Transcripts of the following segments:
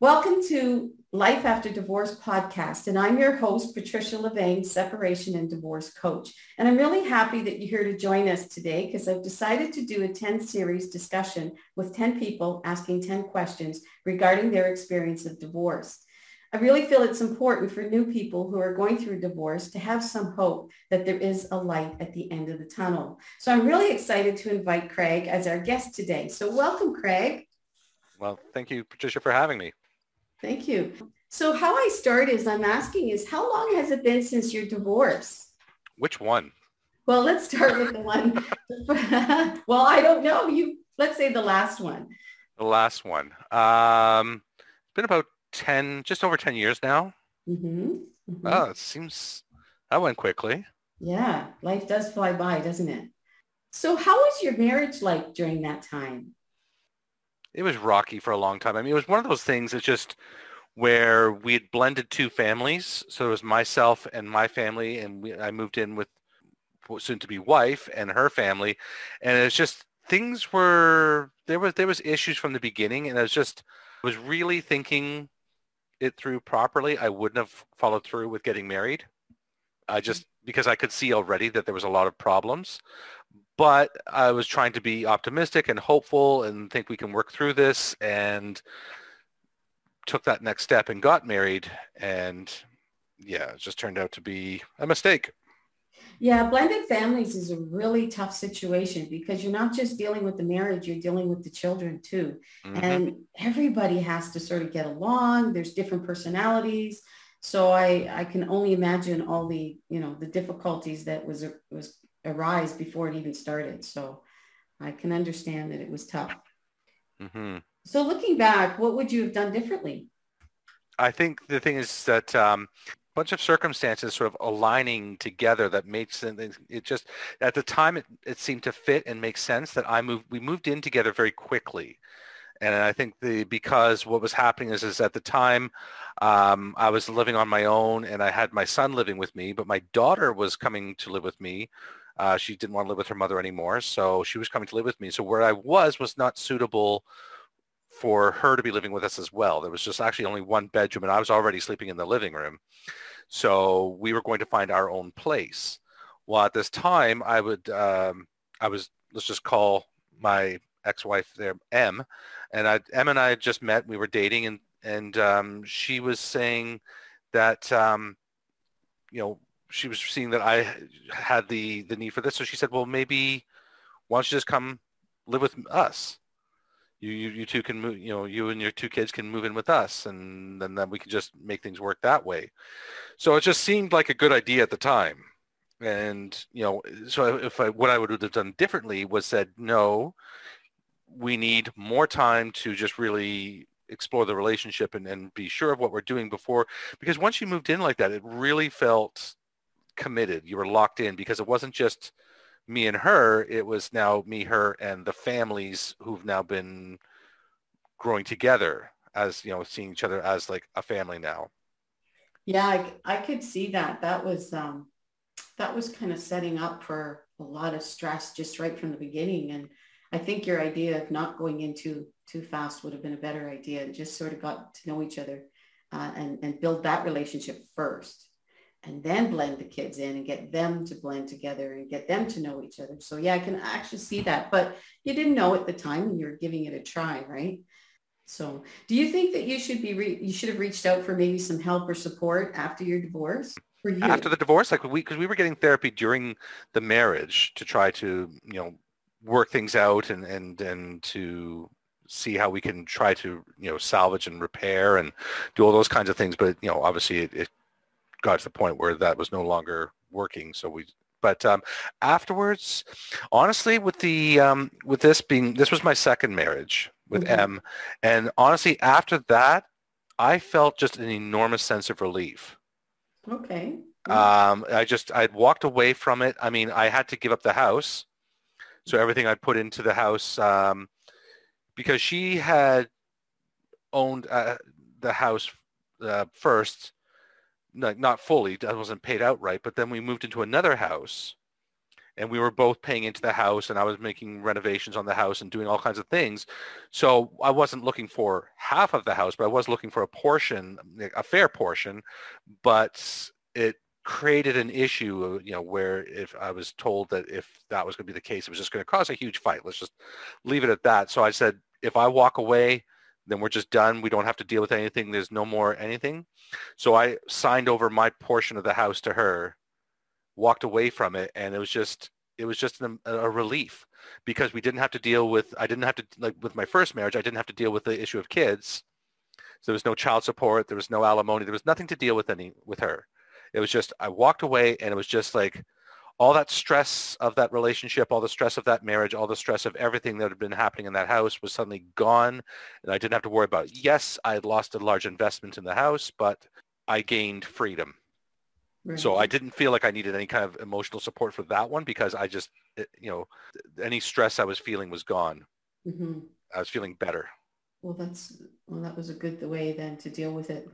Welcome to Life After Divorce podcast, and I'm your host, Patricia Lavigne, separation and divorce coach. And I'm really happy that you're here to join us today because I've decided to do a 10 series discussion with 10 people asking 10 questions regarding their experience of divorce. I really feel it's important for new people who are going through divorce to have some hope that there is a light at the end of the tunnel. So I'm really excited to invite Craig as our guest today. So welcome, Craig. Well, thank you, Patricia, for having me. Thank you. So how I start is I'm asking is how long has it been since your divorce? Which one? Well, let's start with the one. well, I don't know. You let's say the last one. The last one. Um, it's been about 10, just over 10 years now. Mm-hmm. Mm-hmm. Oh, it seems that went quickly. Yeah, life does fly by, doesn't it? So how was your marriage like during that time? It was rocky for a long time. I mean, it was one of those things that just where we had blended two families. So it was myself and my family, and we, I moved in with soon to be wife and her family, and it's just things were there was there was issues from the beginning, and I was just was really thinking it through properly. I wouldn't have followed through with getting married. I mm-hmm. just because I could see already that there was a lot of problems but I was trying to be optimistic and hopeful and think we can work through this and took that next step and got married and yeah, it just turned out to be a mistake. Yeah, blended families is a really tough situation because you're not just dealing with the marriage, you're dealing with the children too. Mm-hmm. And everybody has to sort of get along. There's different personalities. So I, I can only imagine all the, you know, the difficulties that was, was arise before it even started. So I can understand that it was tough. Mm-hmm. So looking back, what would you have done differently? I think the thing is that um, a bunch of circumstances sort of aligning together that makes. It just at the time it, it seemed to fit and make sense that I moved. We moved in together very quickly, and I think the because what was happening is is at the time um, I was living on my own and I had my son living with me, but my daughter was coming to live with me uh, she didn't want to live with her mother anymore, so she was coming to live with me. So where I was was not suitable for her to be living with us as well. There was just actually only one bedroom, and I was already sleeping in the living room. So we were going to find our own place. Well, at this time, I would, um, I was, let's just call my ex-wife there, M, and I, M and I had just met. We were dating, and and um, she was saying that, um, you know, she was seeing that I had the the need for this, so she said, "Well, maybe why don't you just come live with us? You you, you two can move. You know, you and your two kids can move in with us, and then then we can just make things work that way." So it just seemed like a good idea at the time, and you know, so if I what I would have done differently was said, "No, we need more time to just really explore the relationship and, and be sure of what we're doing before because once you moved in like that it really felt committed. You were locked in because it wasn't just me and her. It was now me, her, and the families who've now been growing together as, you know, seeing each other as like a family now. Yeah, I, I could see that. That was, um, that was kind of setting up for a lot of stress just right from the beginning. And I think your idea of not going into too fast would have been a better idea and just sort of got to know each other uh, and, and build that relationship first and then blend the kids in and get them to blend together and get them to know each other. So yeah, I can actually see that, but you didn't know at the time when you were giving it a try, right? So do you think that you should be, re- you should have reached out for maybe some help or support after your divorce? For you? After the divorce, like we, because we were getting therapy during the marriage to try to, you know, work things out and, and, and to see how we can try to, you know, salvage and repair and do all those kinds of things. But, you know, obviously it, it got to the point where that was no longer working. So we, but um, afterwards, honestly, with the um, with this being this was my second marriage with mm-hmm. M, and honestly, after that, I felt just an enormous sense of relief. Okay. Um, I just I'd walked away from it. I mean, I had to give up the house, so everything I'd put into the house um, because she had owned uh, the house uh, first not, not fully, that wasn't paid outright, but then we moved into another house and we were both paying into the house and I was making renovations on the house and doing all kinds of things. So I wasn't looking for half of the house, but I was looking for a portion, a fair portion, but it created an issue, uh, you know, where if I was told that if that was going to be the case, it was just going to cause a huge fight. Let's just leave it at that. So I said, if I walk away, then we're just done. We don't have to deal with anything. There's no more anything. So I signed over my portion of the house to her walked away from it and it was just it was just a, a, relief because we didn't have to deal with I didn't have to like with my first marriage I didn't have to deal with the issue of kids so there was no child support there was no alimony there was nothing to deal with any with her it was just I walked away and it was just like all that stress of that relationship all the stress of that marriage all the stress of everything that had been happening in that house was suddenly gone and I didn't have to worry about it. yes I had lost a large investment in the house but I gained freedom so I didn't feel like I needed any kind of emotional support for that one because I just, it, you know, any stress I was feeling was gone. Mm-hmm. I was feeling better. Well, that's well, that was a good way then to deal with it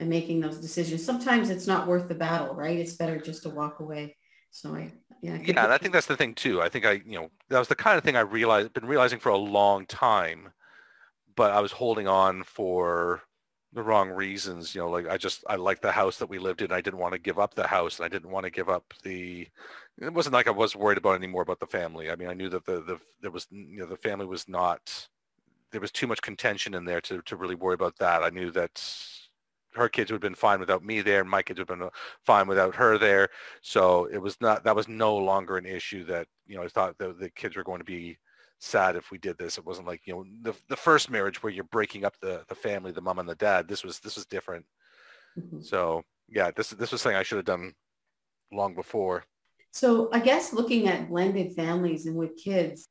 and making those decisions. Sometimes it's not worth the battle, right? It's better just to walk away. So I, yeah, I yeah, and I think that's the thing too. I think I, you know, that was the kind of thing I realized, been realizing for a long time, but I was holding on for the wrong reasons. You know, like I just I liked the house that we lived in. I didn't want to give up the house, and I didn't want to give up the. It wasn't like I was worried about anymore about the family. I mean, I knew that the the there was you know the family was not. There was too much contention in there to to really worry about that. I knew that her kids would have been fine without me there, and my kids would have been fine without her there. So it was not that was no longer an issue that you know I thought the the kids were going to be sad if we did this. It wasn't like, you know, the, the first marriage where you're breaking up the, the family, the mom and the dad. This was, this was different. Mm-hmm. So yeah, this, this was something I should have done long before. So I guess looking at blended families and with kids,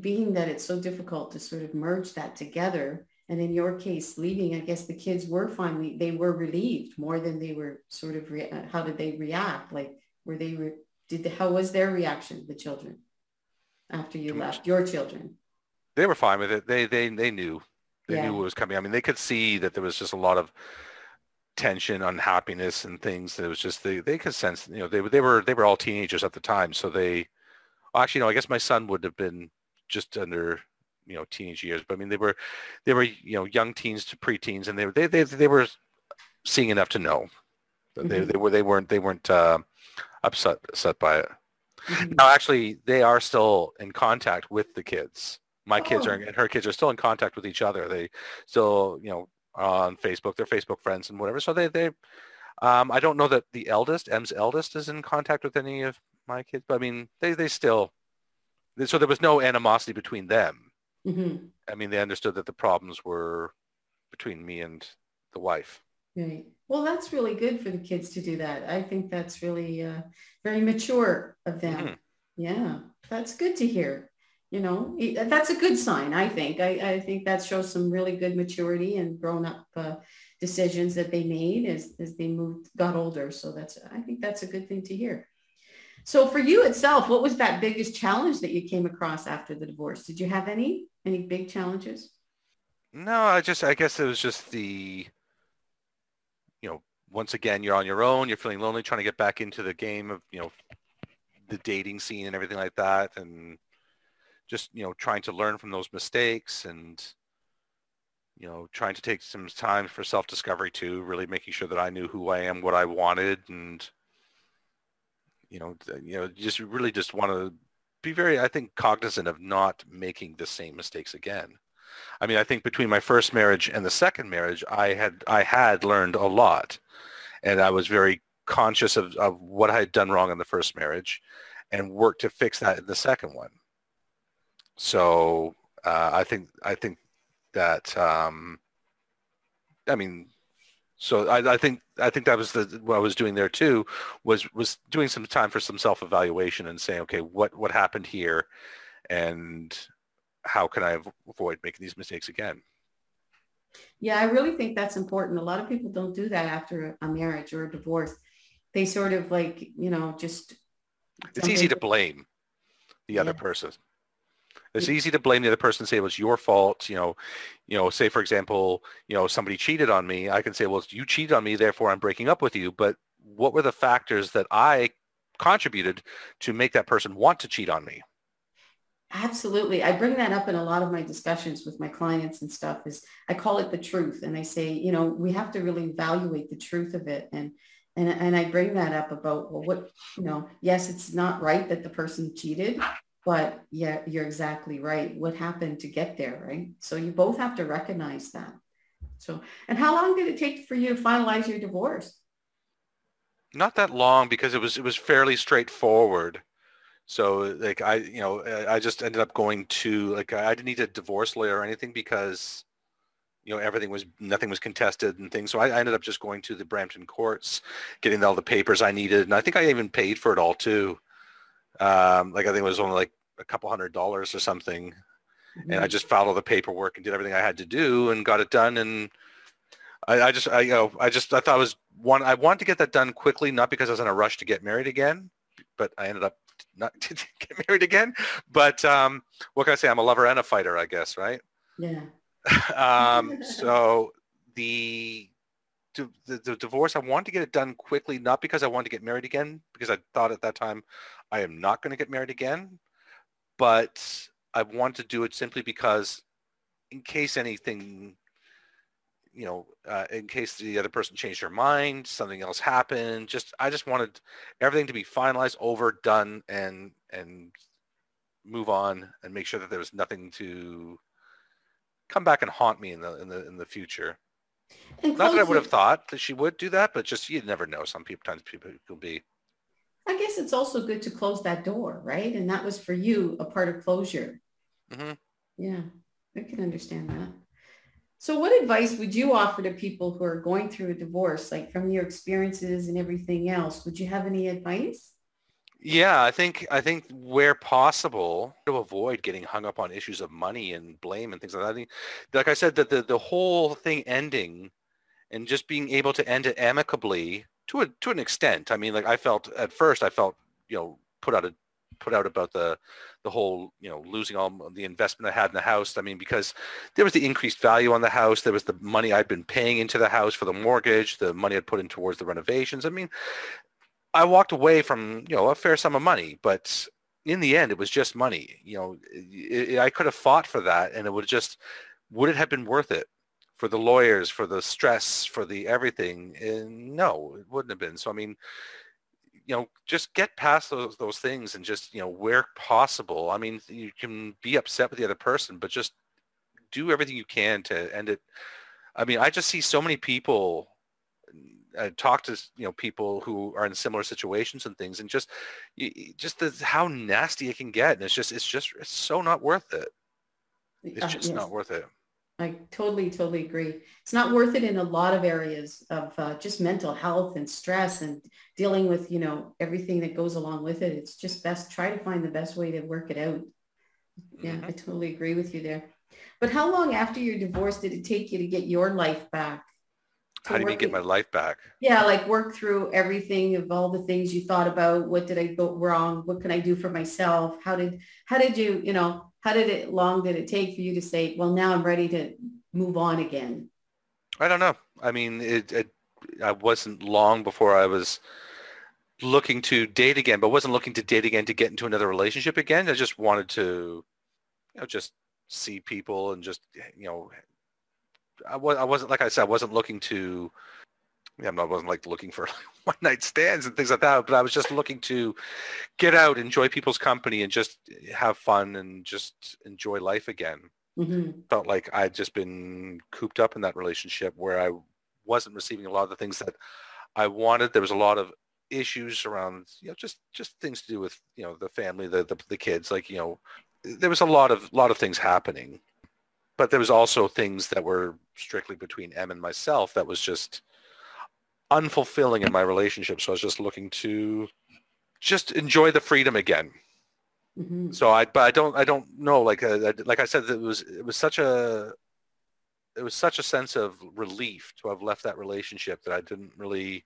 being that it's so difficult to sort of merge that together, and in your case, leaving, I guess the kids were finally, they were relieved more than they were sort of, re- uh, how did they react? Like, were they, re- did the, how was their reaction, the children? after you left your children? They were fine with it. They they they knew they yeah. knew what was coming. I mean, they could see that there was just a lot of tension, unhappiness, and things. It was just they they could sense. You know, they they were they were all teenagers at the time, so they. Actually, no. I guess my son would have been just under you know teenage years, but I mean they were they were you know young teens to preteens, and they were they they they were seeing enough to know. Mm-hmm. They they were they weren't they weren't uh, upset upset by it. Mm-hmm. Now, actually, they are still in contact with the kids. My oh. kids are, oh. and her kids are still in contact with each other. They still, you know, on Facebook, they're Facebook friends and whatever. So they, they, um, I don't know that the eldest, M's eldest, is in contact with any of my kids, but I mean, they, they still, so there was no animosity between them. Mm-hmm. I mean, they understood that the problems were between me and the wife. Right. Well, that's really good for the kids to do that. I think that's really uh, very mature of them. Mm-hmm. Yeah, that's good to hear. You know, that's a good sign, I think. I, I think that shows some really good maturity and grown up uh, decisions that they made as, as they moved, got older. So that's, I think that's a good thing to hear. So for you itself, what was that biggest challenge that you came across after the divorce? Did you have any, any big challenges? No, I just, I guess it was just the, you know, once again, you're on your own, you're feeling lonely, trying to get back into the game of, you know, the dating scene and everything like that. And just, you know, trying to learn from those mistakes and, you know, trying to take some time for self-discovery too, really making sure that I knew who I am, what I wanted. And, you know, you know, just really just want to be very, I think, cognizant of not making the same mistakes again. I mean, I think between my first marriage and the second marriage, I had I had learned a lot, and I was very conscious of, of what I had done wrong in the first marriage, and worked to fix that in the second one. So uh, I think I think that um, I mean, so I, I, think I think that was the what I was doing there too was was doing some time for some self evaluation and saying, okay, what what happened here, and how can I avoid making these mistakes again? Yeah, I really think that's important. A lot of people don't do that after a marriage or a divorce. They sort of like, you know, just. It's easy to blame the yeah. other person. It's easy to blame the other person and say it was your fault. You know, you know, say for example, you know, somebody cheated on me. I can say, well, you cheated on me, therefore I'm breaking up with you. But what were the factors that I contributed to make that person want to cheat on me. Absolutely. I bring that up in a lot of my discussions with my clients and stuff is I call it the truth. And I say, you know, we have to really evaluate the truth of it. And and, and I bring that up about, well, what, you know, yes, it's not right that the person cheated, but yeah, you're exactly right. What happened to get there, right? So you both have to recognize that. So, and how long did it take for you to finalize your divorce? Not that long because it was it was fairly straightforward. So like I, you know, I just ended up going to like I didn't need a divorce lawyer or anything because you know everything was nothing was contested and things. So I, I ended up just going to the Brampton courts, getting all the papers I needed, and I think I even paid for it all too. Um, like I think it was only like a couple hundred dollars or something, mm-hmm. and I mm-hmm. just filed all the paperwork and did everything I had to do and got it done. And I, I just I you know I just I thought I was one I wanted to get that done quickly, not because I was in a rush to get married again, but I ended up not to get married again. But um, what can I say? I'm a lover and a fighter, I guess, right? Yeah. um, so the, the the divorce, I wanted to get it done quickly, not because I wanted to get married again, because I thought at that time I am not going to get married again, but I want to do it simply because in case anything you know, uh, in case the other person changed their mind, something else happened. Just I just wanted everything to be finalized, over, done, and and move on, and make sure that there was nothing to come back and haunt me in the in the in the future. Not that I would have thought that she would do that, but just you never know. Some people, times people will be. I guess it's also good to close that door, right? And that was for you a part of closure. Mm-hmm. Yeah, I can understand that. So what advice would you offer to people who are going through a divorce, like from your experiences and everything else? Would you have any advice? Yeah, I think I think where possible to avoid getting hung up on issues of money and blame and things like that. I think, like I said, that the, the whole thing ending and just being able to end it amicably to a to an extent. I mean, like I felt at first, I felt you know put out a put out about the the whole you know losing all the investment I had in the house. I mean because there was the increased value on the house, there was the money I'd been paying into the house for the mortgage, the money I'd put in towards the renovations. I mean, I walked away from you know a fair sum of money, but in the end, it was just money. You know, it, it, I could have fought for that, and it would just would it have been worth it for the lawyers, for the stress, for the everything? And no, it wouldn't have been. So I mean, you know, just get past those those things and just, you know, where possible. I mean, you can be upset with the other person, but just do everything you can to end it. I mean, I just see so many people I talk to you know people who are in similar situations and things, and just just the, how nasty it can get, and it's just it's just it's so not worth it. It's uh, just uh, yes. not worth it. I totally, totally agree. It's not worth it in a lot of areas of uh, just mental health and stress and dealing with, you know, everything that goes along with it. It's just best try to find the best way to work it out. Yeah, mm-hmm. I totally agree with you there. But how long after your divorce did it take you to get your life back? How do you get my life back? Yeah, like work through everything of all the things you thought about. What did I go wrong? What can I do for myself? How did how did you, you know, how did it long did it take for you to say, well, now I'm ready to move on again? I don't know. I mean, it, it I wasn't long before I was looking to date again, but wasn't looking to date again to get into another relationship again. I just wanted to, you know, just see people and just, you know, I, was, I wasn't, like I said, I wasn't looking to, yeah, I wasn't like looking for one night stands and things like that, but I was just looking to get out, enjoy people's company and just have fun and just enjoy life again. Mm-hmm. Felt like I'd just been cooped up in that relationship where I wasn't receiving a lot of the things that I wanted. There was a lot of issues around, you know, just, just things to do with, you know, the family, the, the, the kids, like, you know, there was a lot of, lot of things happening, but there was also things that were strictly between M and myself that was just, unfulfilling in my relationship. So I was just looking to just enjoy the freedom again. Mm-hmm. So I, but I don't, I don't know. Like, uh, like I said, it was, it was such a, it was such a sense of relief to have left that relationship that I didn't really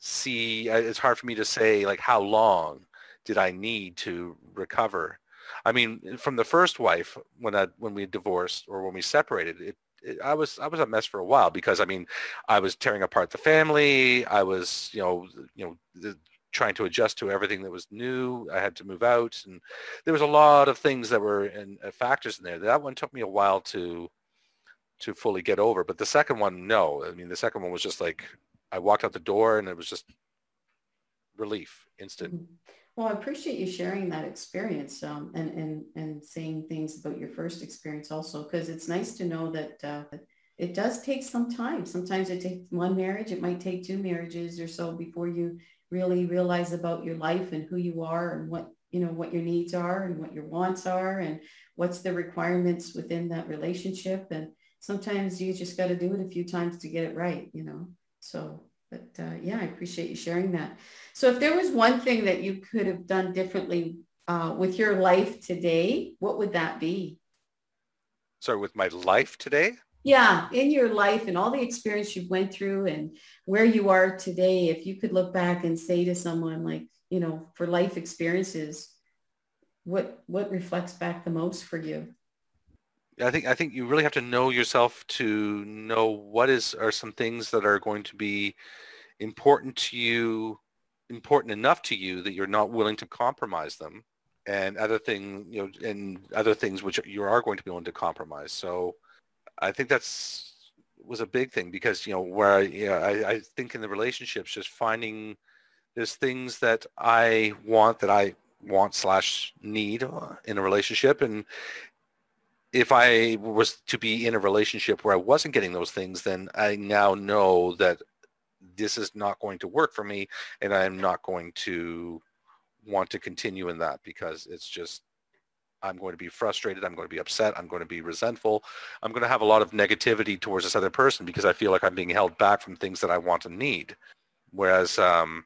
see. It's hard for me to say like how long did I need to recover. I mean, from the first wife, when I when we divorced or when we separated, it I was I was a mess for a while because I mean I was tearing apart the family. I was you know you know trying to adjust to everything that was new. I had to move out, and there was a lot of things that were in uh, factors in there. That one took me a while to to fully get over. But the second one, no. I mean, the second one was just like I walked out the door, and it was just relief, instant. Mm-hmm. Well, I appreciate you sharing that experience um, and, and, and saying things about your first experience also, because it's nice to know that uh, it does take some time. Sometimes it takes one marriage. It might take two marriages or so before you really realize about your life and who you are and what, you know, what your needs are and what your wants are and what's the requirements within that relationship. And sometimes you just got to do it a few times to get it right, you know? So but uh, yeah, I appreciate you sharing that. So if there was one thing that you could have done differently uh, with your life today, what would that be? Sorry, with my life today? Yeah, in your life and all the experience you went through and where you are today, if you could look back and say to someone like, you know, for life experiences, what what reflects back the most for you? I think I think you really have to know yourself to know what is are some things that are going to be important to you, important enough to you that you're not willing to compromise them, and other thing you know, and other things which you are going to be willing to compromise. So, I think that's was a big thing because you know where I, you know, I, I think in the relationships just finding there's things that I want that I want slash need in a relationship and if I was to be in a relationship where I wasn't getting those things, then I now know that this is not going to work for me and I'm not going to want to continue in that because it's just I'm going to be frustrated. I'm going to be upset. I'm going to be resentful. I'm going to have a lot of negativity towards this other person because I feel like I'm being held back from things that I want and need. Whereas um,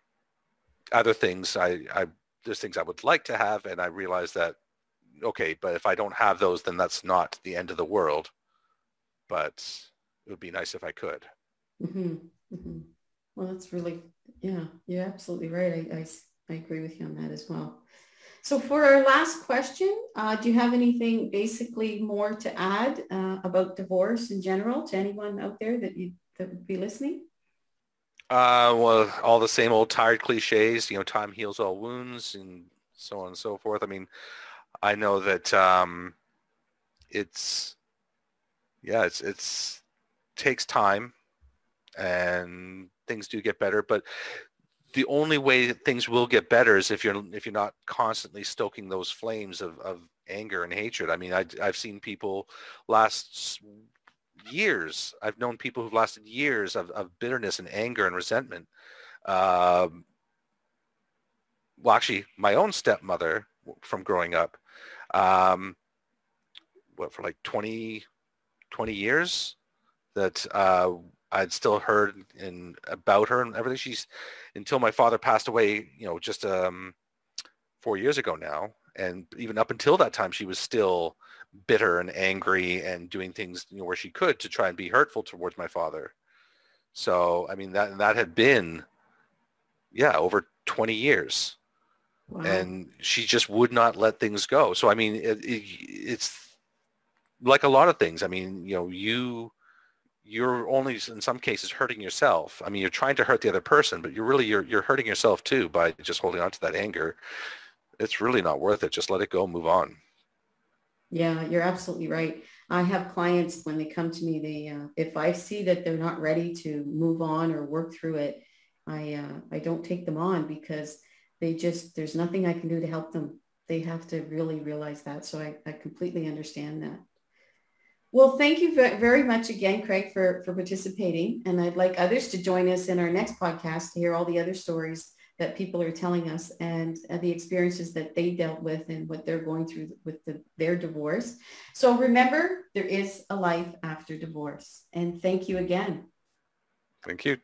other things, I, I there's things I would like to have, and I realize that okay, but if I don't have those, then that's not the end of the world. But it would be nice if I could. Mm-hmm. Mm-hmm. Well, that's really, yeah, you're absolutely right. I, I, I, agree with you on that as well. So for our last question, uh, do you have anything basically more to add uh, about divorce in general to anyone out there that you that would be listening? Uh, well, all the same old tired cliches, you know, time heals all wounds and so on and so forth. I mean, I know that um, it's yeah, it's it's takes time, and things do get better. But the only way things will get better is if you're if you're not constantly stoking those flames of, of anger and hatred. I mean, I, I've seen people last years. I've known people who've lasted years of, of bitterness and anger and resentment. Um, well, actually, my own stepmother from growing up um, what for like 20, 20 years that uh, I'd still heard in about her and everything. She's until my father passed away, you know, just um, four years ago now. And even up until that time, she was still bitter and angry and doing things you know, where she could to try and be hurtful towards my father. So, I mean, that, that had been, yeah, over 20 years. Wow. And she just would not let things go. So I mean, it, it, it's like a lot of things. I mean, you know, you you're only in some cases hurting yourself. I mean, you're trying to hurt the other person, but you're really you're you're hurting yourself too by just holding on to that anger. It's really not worth it. Just let it go, move on. Yeah, you're absolutely right. I have clients when they come to me, they uh, if I see that they're not ready to move on or work through it, I uh, I don't take them on because they just, there's nothing I can do to help them. They have to really realize that. So I, I completely understand that. Well, thank you very much again, Craig, for, for participating. And I'd like others to join us in our next podcast to hear all the other stories that people are telling us and uh, the experiences that they dealt with and what they're going through with the, their divorce. So remember, there is a life after divorce. And thank you again. Thank you.